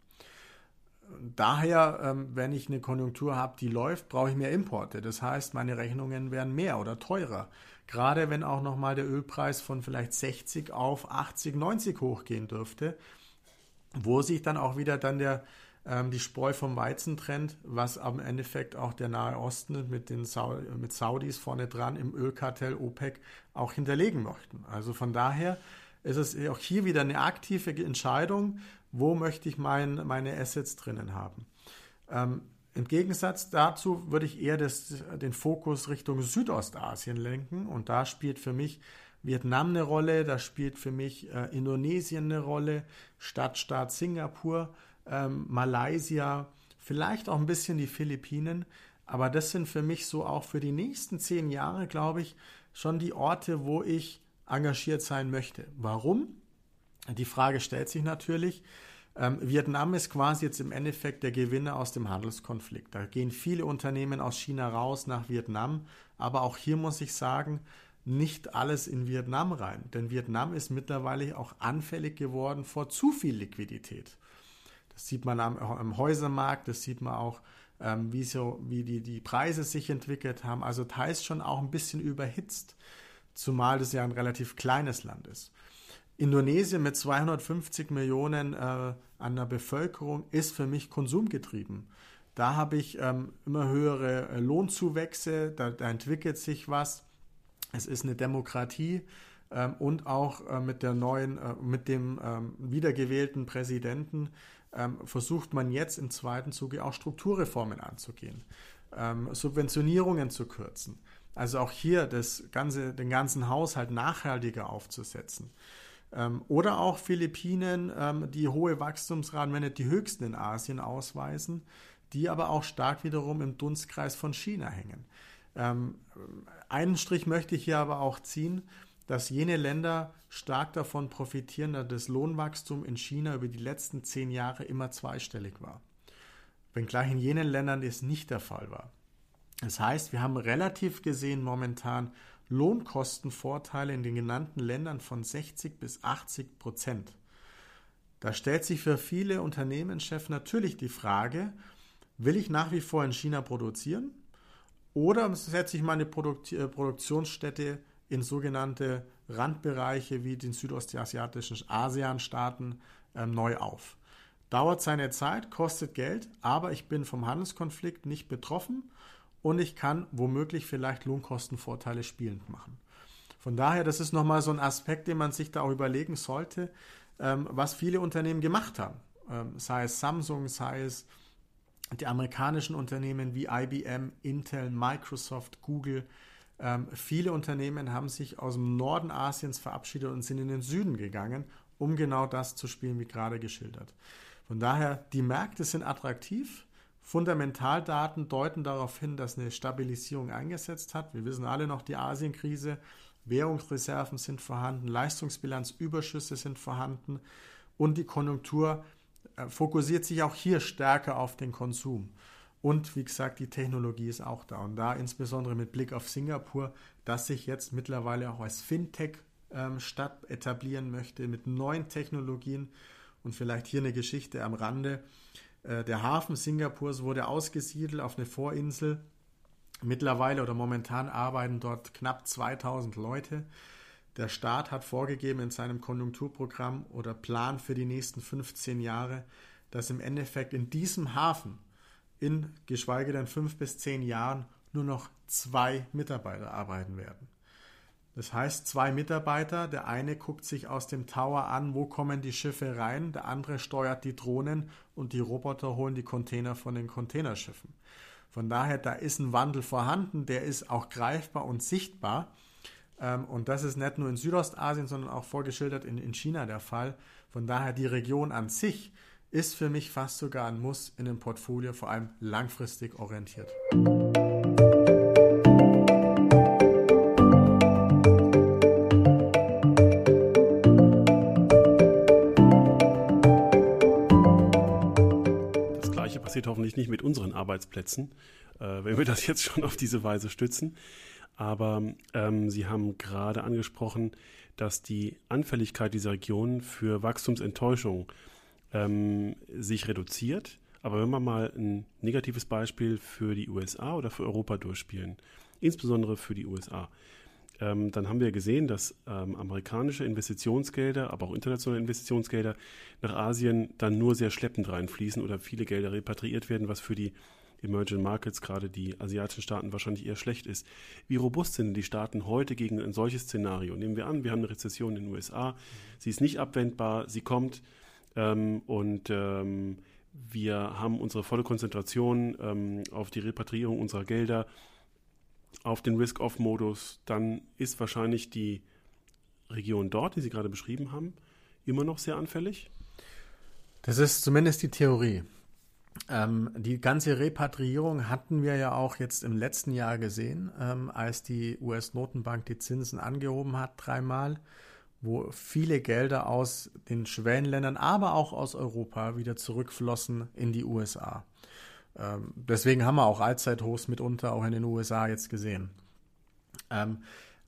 Daher, ähm, wenn ich eine Konjunktur habe, die läuft, brauche ich mehr Importe. Das heißt, meine Rechnungen werden mehr oder teurer. Gerade wenn auch nochmal der Ölpreis von vielleicht 60 auf 80, 90 hochgehen dürfte, wo sich dann auch wieder dann der, ähm, die Spreu vom Weizen trennt, was am Endeffekt auch der Nahe Osten mit den Sau mit Saudis vorne dran im Ölkartell OPEC auch hinterlegen möchten. Also von daher ist es auch hier wieder eine aktive Entscheidung, wo möchte ich mein, meine Assets drinnen haben. Ähm, Im Gegensatz dazu würde ich eher das, den Fokus Richtung Südostasien lenken und da spielt für mich Vietnam eine Rolle, da spielt für mich äh, Indonesien eine Rolle, Stadtstaat Singapur, ähm, Malaysia, vielleicht auch ein bisschen die Philippinen, aber das sind für mich so auch für die nächsten zehn Jahre, glaube ich, schon die Orte, wo ich engagiert sein möchte. Warum? Die Frage stellt sich natürlich, ähm, Vietnam ist quasi jetzt im Endeffekt der Gewinner aus dem Handelskonflikt. Da gehen viele Unternehmen aus China raus nach Vietnam, aber auch hier muss ich sagen, nicht alles in Vietnam rein. Denn Vietnam ist mittlerweile auch anfällig geworden vor zu viel Liquidität. Das sieht man am, am Häusermarkt, das sieht man auch, ähm, wie, so, wie die, die Preise sich entwickelt haben. Also teils schon auch ein bisschen überhitzt, zumal das ja ein relativ kleines Land ist. Indonesien mit 250 Millionen äh, an der Bevölkerung ist für mich konsumgetrieben. Da habe ich ähm, immer höhere äh, Lohnzuwächse, da, da, entwickelt sich was. Es ist eine Demokratie ähm, und auch äh, mit der neuen, äh, mit dem ähm, wiedergewählten Präsidenten ähm, versucht man jetzt im zweiten Zuge auch Strukturreformen anzugehen, ähm, Subventionierungen zu kürzen. Also auch hier das ganze, den ganzen Haushalt nachhaltiger aufzusetzen. Ähm, oder auch Philippinen, ähm, die hohe Wachstumsraten, wenn nicht die höchsten in Asien ausweisen, die aber auch stark wiederum im Dunstkreis von China hängen. Ähm, einen Strich möchte ich hier aber auch ziehen, dass jene Länder stark davon profitieren, dass das Lohnwachstum in China über die letzten zehn Jahre immer zweistellig war. Wenngleich in jenen Ländern es nicht der Fall war. Das heißt, wir haben relativ gesehen momentan Lohnkostenvorteile in den genannten Ländern von 60 bis 80 Prozent. Da stellt sich für viele Unternehmenschefs natürlich die Frage, will ich nach wie vor in China produzieren oder setze ich meine äh, Produktionsstätte in sogenannte Randbereiche wie den südostasiatischen ASEAN-Staaten äh, neu auf. Dauert seine Zeit, kostet Geld, aber ich bin vom Handelskonflikt nicht betroffen und ich kann womöglich vielleicht Lohnkostenvorteile spielend machen. Von daher, das ist nochmal so ein Aspekt, den man sich da auch überlegen sollte, ähm, was viele Unternehmen gemacht haben. Ähm, sei es Samsung, sei es die amerikanischen Unternehmen wie IBM, Intel, Microsoft, Google, Ähm, viele Unternehmen haben sich aus dem Norden Asiens verabschiedet und sind in den Süden gegangen, um genau das zu spielen, wie gerade geschildert. Von daher, die Märkte sind attraktiv. Fundamentaldaten deuten darauf hin, dass eine Stabilisierung eingesetzt hat. Wir wissen alle noch die Asienkrise. Währungsreserven sind vorhanden, Leistungsbilanzüberschüsse sind vorhanden und die Konjunktur äh, fokussiert sich auch hier stärker auf den Konsum. Und wie gesagt, die Technologie ist auch da. Und da insbesondere mit Blick auf Singapur, das sich jetzt mittlerweile auch als Fintech-Stadt ähm, etablieren möchte mit neuen Technologien. Und vielleicht hier eine Geschichte am Rande. Äh, der Hafen Singapurs wurde ausgesiedelt auf eine Vorinsel. Mittlerweile oder momentan arbeiten dort knapp 2000 Leute. Der Staat hat vorgegeben in seinem Konjunkturprogramm oder Plan für die nächsten 15 Jahre, dass im Endeffekt in diesem Hafen in geschweige denn fünf bis zehn Jahren nur noch zwei Mitarbeiter arbeiten werden. Das heißt, zwei Mitarbeiter, der eine guckt sich aus dem Tower an, wo kommen die Schiffe rein, der andere steuert die Drohnen und die Roboter holen die Container von den Containerschiffen. Von daher, da ist ein Wandel vorhanden, der ist auch greifbar und sichtbar. Ähm, und das ist nicht nur in Südostasien, sondern auch vorgeschildert in China der Fall. Von daher, die Region an sich ist für mich fast sogar ein Muss in dem Portfolio, vor allem langfristig orientiert. Passiert hoffentlich nicht mit unseren Arbeitsplätzen, äh, wenn wir das jetzt schon auf diese Weise stützen. Aber ähm, Sie haben gerade angesprochen, dass die Anfälligkeit dieser Region für Wachstumsenttäuschung ähm, sich reduziert. Aber wenn wir mal ein negatives Beispiel für die USA oder für Europa durchspielen, insbesondere für die USA, ähm, dann haben wir gesehen, dass ähm, amerikanische Investitionsgelder, aber auch internationale Investitionsgelder nach Asien dann nur sehr schleppend reinfließen oder viele Gelder repatriiert werden, was für die Emerging Markets, gerade die asiatischen Staaten, wahrscheinlich eher schlecht ist. Wie robust sind die Staaten heute gegen ein solches Szenario? Nehmen wir an, wir haben eine Rezession in den USA, sie ist nicht abwendbar, sie kommt, ähm, und ähm, wir haben unsere volle Konzentration ähm, auf die Repatriierung unserer Gelder, auf den Risk-Off-Modus. Dann ist wahrscheinlich die Region dort, die Sie gerade beschrieben haben, immer noch sehr anfällig. Das ist zumindest die Theorie. Ähm, die ganze Repatriierung hatten wir ja auch jetzt im letzten Jahr gesehen, ähm, als die US-Notenbank die Zinsen angehoben hat, dreimal wo viele Gelder aus den Schwellenländern, aber auch aus Europa wieder zurückflossen in die USA. Ähm, deswegen haben wir auch Allzeithochs mitunter auch in den USA jetzt gesehen. Ähm,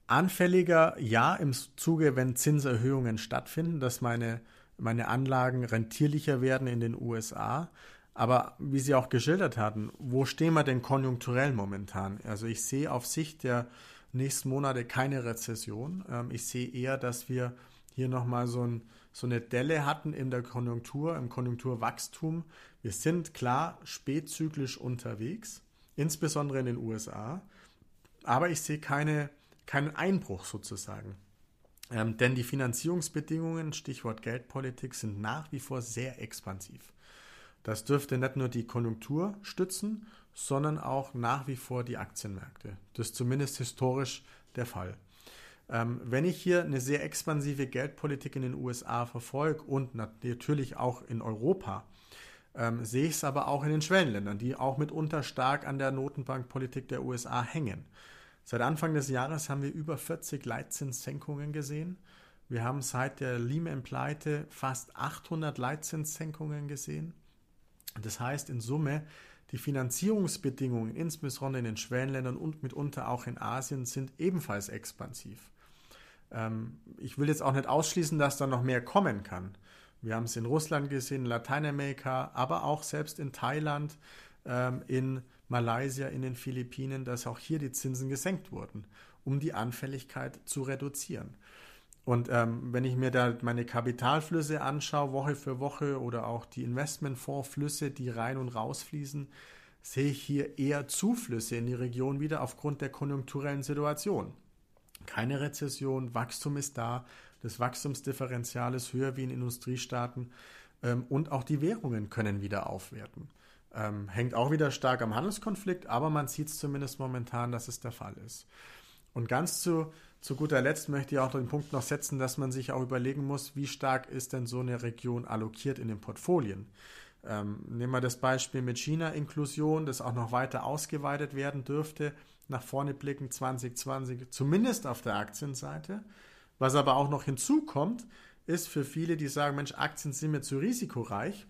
anfälliger, ja, im Zuge, wenn Zinserhöhungen stattfinden, dass meine, meine Anlagen rentierlicher werden in den USA. Aber wie Sie auch geschildert hatten, wo stehen wir denn konjunkturell momentan? Also ich sehe auf Sicht der nächsten Monate keine Rezession. Ähm, ich sehe eher, dass wir hier nochmal so, ein, so eine Delle hatten in der Konjunktur, im Konjunkturwachstum. Wir sind klar spätzyklisch unterwegs, insbesondere in den USA. Aber ich sehe keine, keinen Einbruch sozusagen. Ähm, denn die Finanzierungsbedingungen, Stichwort Geldpolitik, sind nach wie vor sehr expansiv. Das dürfte nicht nur die Konjunktur stützen, sondern auch nach wie vor die Aktienmärkte. Das ist zumindest historisch der Fall. Ähm, wenn ich hier eine sehr expansive Geldpolitik in den USA verfolge und natürlich auch in Europa, ähm, sehe ich es aber auch in den Schwellenländern, die auch mitunter stark an der Notenbankpolitik der USA hängen. Seit Anfang des Jahres haben wir über 40 Leitzinssenkungen gesehen. Wir haben seit der Lehman-Pleite fast 800 Leitzinssenkungen gesehen. Das heißt in Summe, die Finanzierungsbedingungen, insbesondere in den Schwellenländern und mitunter auch in Asien, sind ebenfalls expansiv. Ähm, ich will jetzt auch nicht ausschließen, dass da noch mehr kommen kann. Wir haben es in Russland gesehen, in Lateinamerika, aber auch selbst in Thailand, ähm, in Malaysia, in den Philippinen, dass auch hier die Zinsen gesenkt wurden, um die Anfälligkeit zu reduzieren. Und ähm, wenn ich mir da meine Kapitalflüsse anschaue, Woche für Woche oder auch die Investmentfondsflüsse, die rein und rausfließen, sehe ich hier eher Zuflüsse in die Region wieder aufgrund der konjunkturellen Situation. Keine Rezession, Wachstum ist da, das Wachstumsdifferenzial ist höher wie in Industriestaaten ähm, und auch die Währungen können wieder aufwerten. Ähm, hängt auch wieder stark am Handelskonflikt, aber man sieht es zumindest momentan, dass es der Fall ist. Und ganz zu, zu guter Letzt möchte ich auch den Punkt noch setzen, dass man sich auch überlegen muss, wie stark ist denn so eine Region allokiert in den Portfolien. Ähm, nehmen wir das Beispiel mit China-Inklusion, das auch noch weiter ausgeweitet werden dürfte, nach vorne blicken 2020, zumindest auf der Aktienseite. Was aber auch noch hinzukommt, ist für viele, die sagen, Mensch, Aktien sind mir zu risikoreich,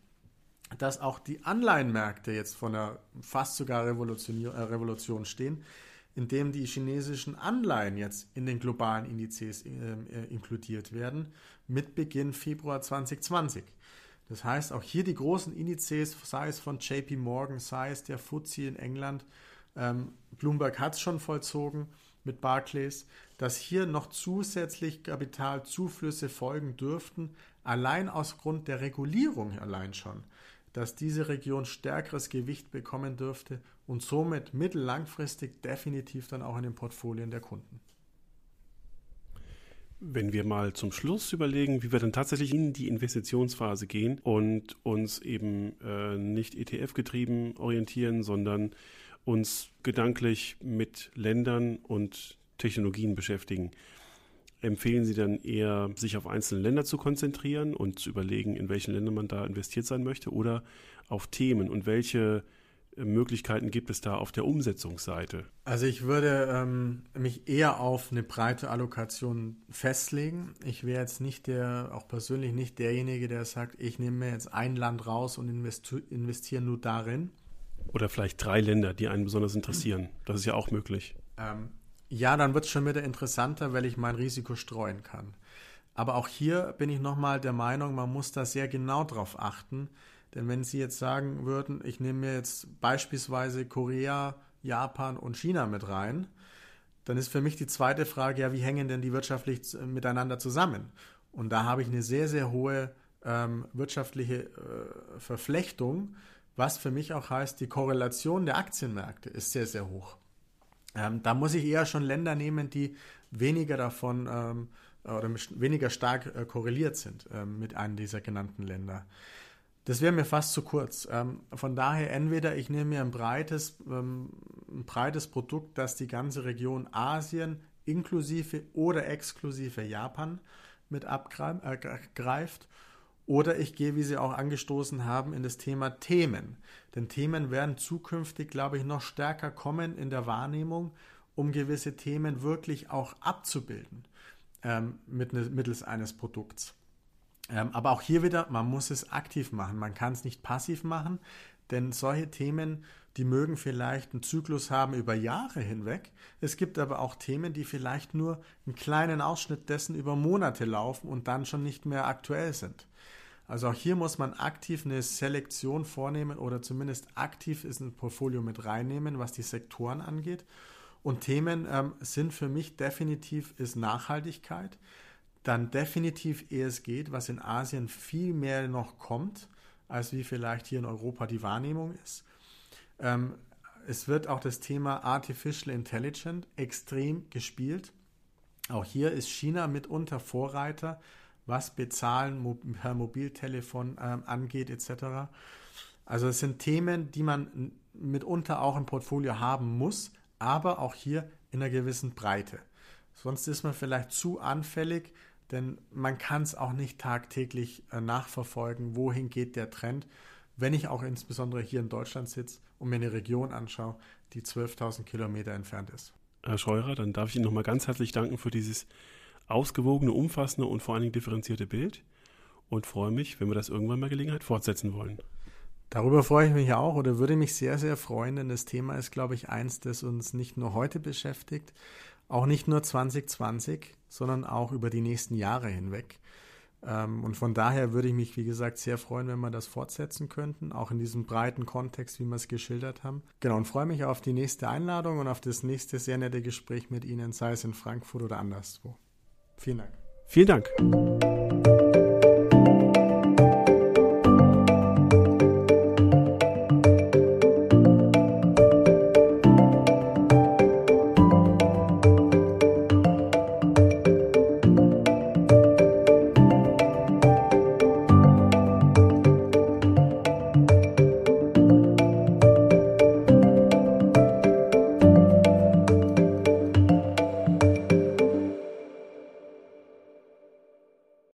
dass auch die Anleihenmärkte jetzt von einer fast sogar Revolution, äh, Revolution stehen, indem die chinesischen Anleihen jetzt in den globalen Indizes äh, äh, inkludiert werden, mit Beginn Februar 2020. Das heißt, auch hier die großen Indizes, sei es von JP Morgan, sei es der FTSE in England, ähm, Bloomberg hat es schon vollzogen mit Barclays, dass hier noch zusätzlich Kapitalzuflüsse folgen dürften, allein aus Grund der Regulierung allein schon, dass diese Region stärkeres Gewicht bekommen dürfte und somit mittellangfristig definitiv dann auch in den Portfolien der Kunden. Wenn wir mal zum Schluss überlegen, wie wir dann tatsächlich in die Investitionsphase gehen und uns eben äh, nicht ETF-getrieben orientieren, sondern uns gedanklich mit Ländern und Technologien beschäftigen. Empfehlen Sie dann eher, sich auf einzelne Länder zu konzentrieren und zu überlegen, in welchen Ländern man da investiert sein möchte oder auf Themen und welche äh, Möglichkeiten gibt es da auf der Umsetzungsseite? Also ich würde ähm, mich eher auf eine breite Allokation festlegen. Ich wäre jetzt nicht der, auch persönlich nicht derjenige, der sagt, ich nehme mir jetzt ein Land raus und investiere nur darin. Oder vielleicht drei Länder, die einen besonders interessieren. Das ist ja auch möglich. Ähm, ja, dann wird es schon wieder interessanter, weil ich mein Risiko streuen kann. Aber auch hier bin ich nochmal der Meinung, man muss da sehr genau drauf achten. Denn wenn Sie jetzt sagen würden, ich nehme mir jetzt beispielsweise Korea, Japan und China mit rein, dann ist für mich die zweite Frage, ja, wie hängen denn die wirtschaftlich miteinander zusammen? Und da habe ich eine sehr, sehr hohe ähm, wirtschaftliche äh, Verflechtung, was für mich auch heißt, die Korrelation der Aktienmärkte ist sehr, sehr hoch. Ähm, da muss ich eher schon Länder nehmen, die weniger davon ähm, oder weniger stark äh, korreliert sind ähm, mit einem dieser genannten Länder. Das wäre mir fast zu kurz. Ähm, von daher entweder ich nehme mir ein breites, ähm, ein breites Produkt, das die ganze Region Asien inklusive oder exklusive Japan mit abgreift. Äh, oder ich gehe, wie Sie auch angestoßen haben, in das Thema Themen. Denn Themen werden zukünftig, glaube ich, noch stärker kommen in der Wahrnehmung, um gewisse Themen wirklich auch abzubilden ähm, mit, ne, mittels eines Produkts. Ähm, aber auch hier wieder, man muss es aktiv machen. Man kann es nicht passiv machen, denn solche Themen, die mögen vielleicht einen Zyklus haben über Jahre hinweg. Es gibt aber auch Themen, die vielleicht nur einen kleinen Ausschnitt dessen über Monate laufen und dann schon nicht mehr aktuell sind. Also auch hier muss man aktiv eine Selektion vornehmen oder zumindest aktiv ist ein Portfolio mit reinnehmen, was die Sektoren angeht. Und Themen ähm, sind für mich definitiv ist Nachhaltigkeit, dann definitiv ESG, was in Asien viel mehr noch kommt, als wie vielleicht hier in Europa die Wahrnehmung ist. Ähm, es wird auch das Thema Artificial Intelligence extrem gespielt. Auch hier ist China mitunter Vorreiter, was Bezahlen per Mobiltelefon ähm, angeht etc. Also es sind Themen, die man mitunter auch im Portfolio haben muss, aber auch hier in einer gewissen Breite. Sonst ist man vielleicht zu anfällig, denn man kann es auch nicht tagtäglich äh, nachverfolgen, wohin geht der Trend, wenn ich auch insbesondere hier in Deutschland sitze und mir eine Region anschaue, die 12.000 Kilometer entfernt ist. Herr Scheurer, dann darf ich Ihnen nochmal ganz herzlich danken für dieses ausgewogene, umfassende und vor allen Dingen differenzierte Bild und freue mich, wenn wir das irgendwann mal Gelegenheit fortsetzen wollen. Darüber freue ich mich auch oder würde mich sehr, sehr freuen, denn das Thema ist, glaube ich, eins, das uns nicht nur heute beschäftigt, auch nicht nur 2020, sondern auch über die nächsten Jahre hinweg. Ähm, und von daher würde ich mich, wie gesagt, sehr freuen, wenn wir das fortsetzen könnten, auch in diesem breiten Kontext, wie wir es geschildert haben. Genau, und freue mich auf die nächste Einladung und auf das nächste sehr nette Gespräch mit Ihnen, sei es in Frankfurt oder anderswo. Vielen Dank. Vielen Dank.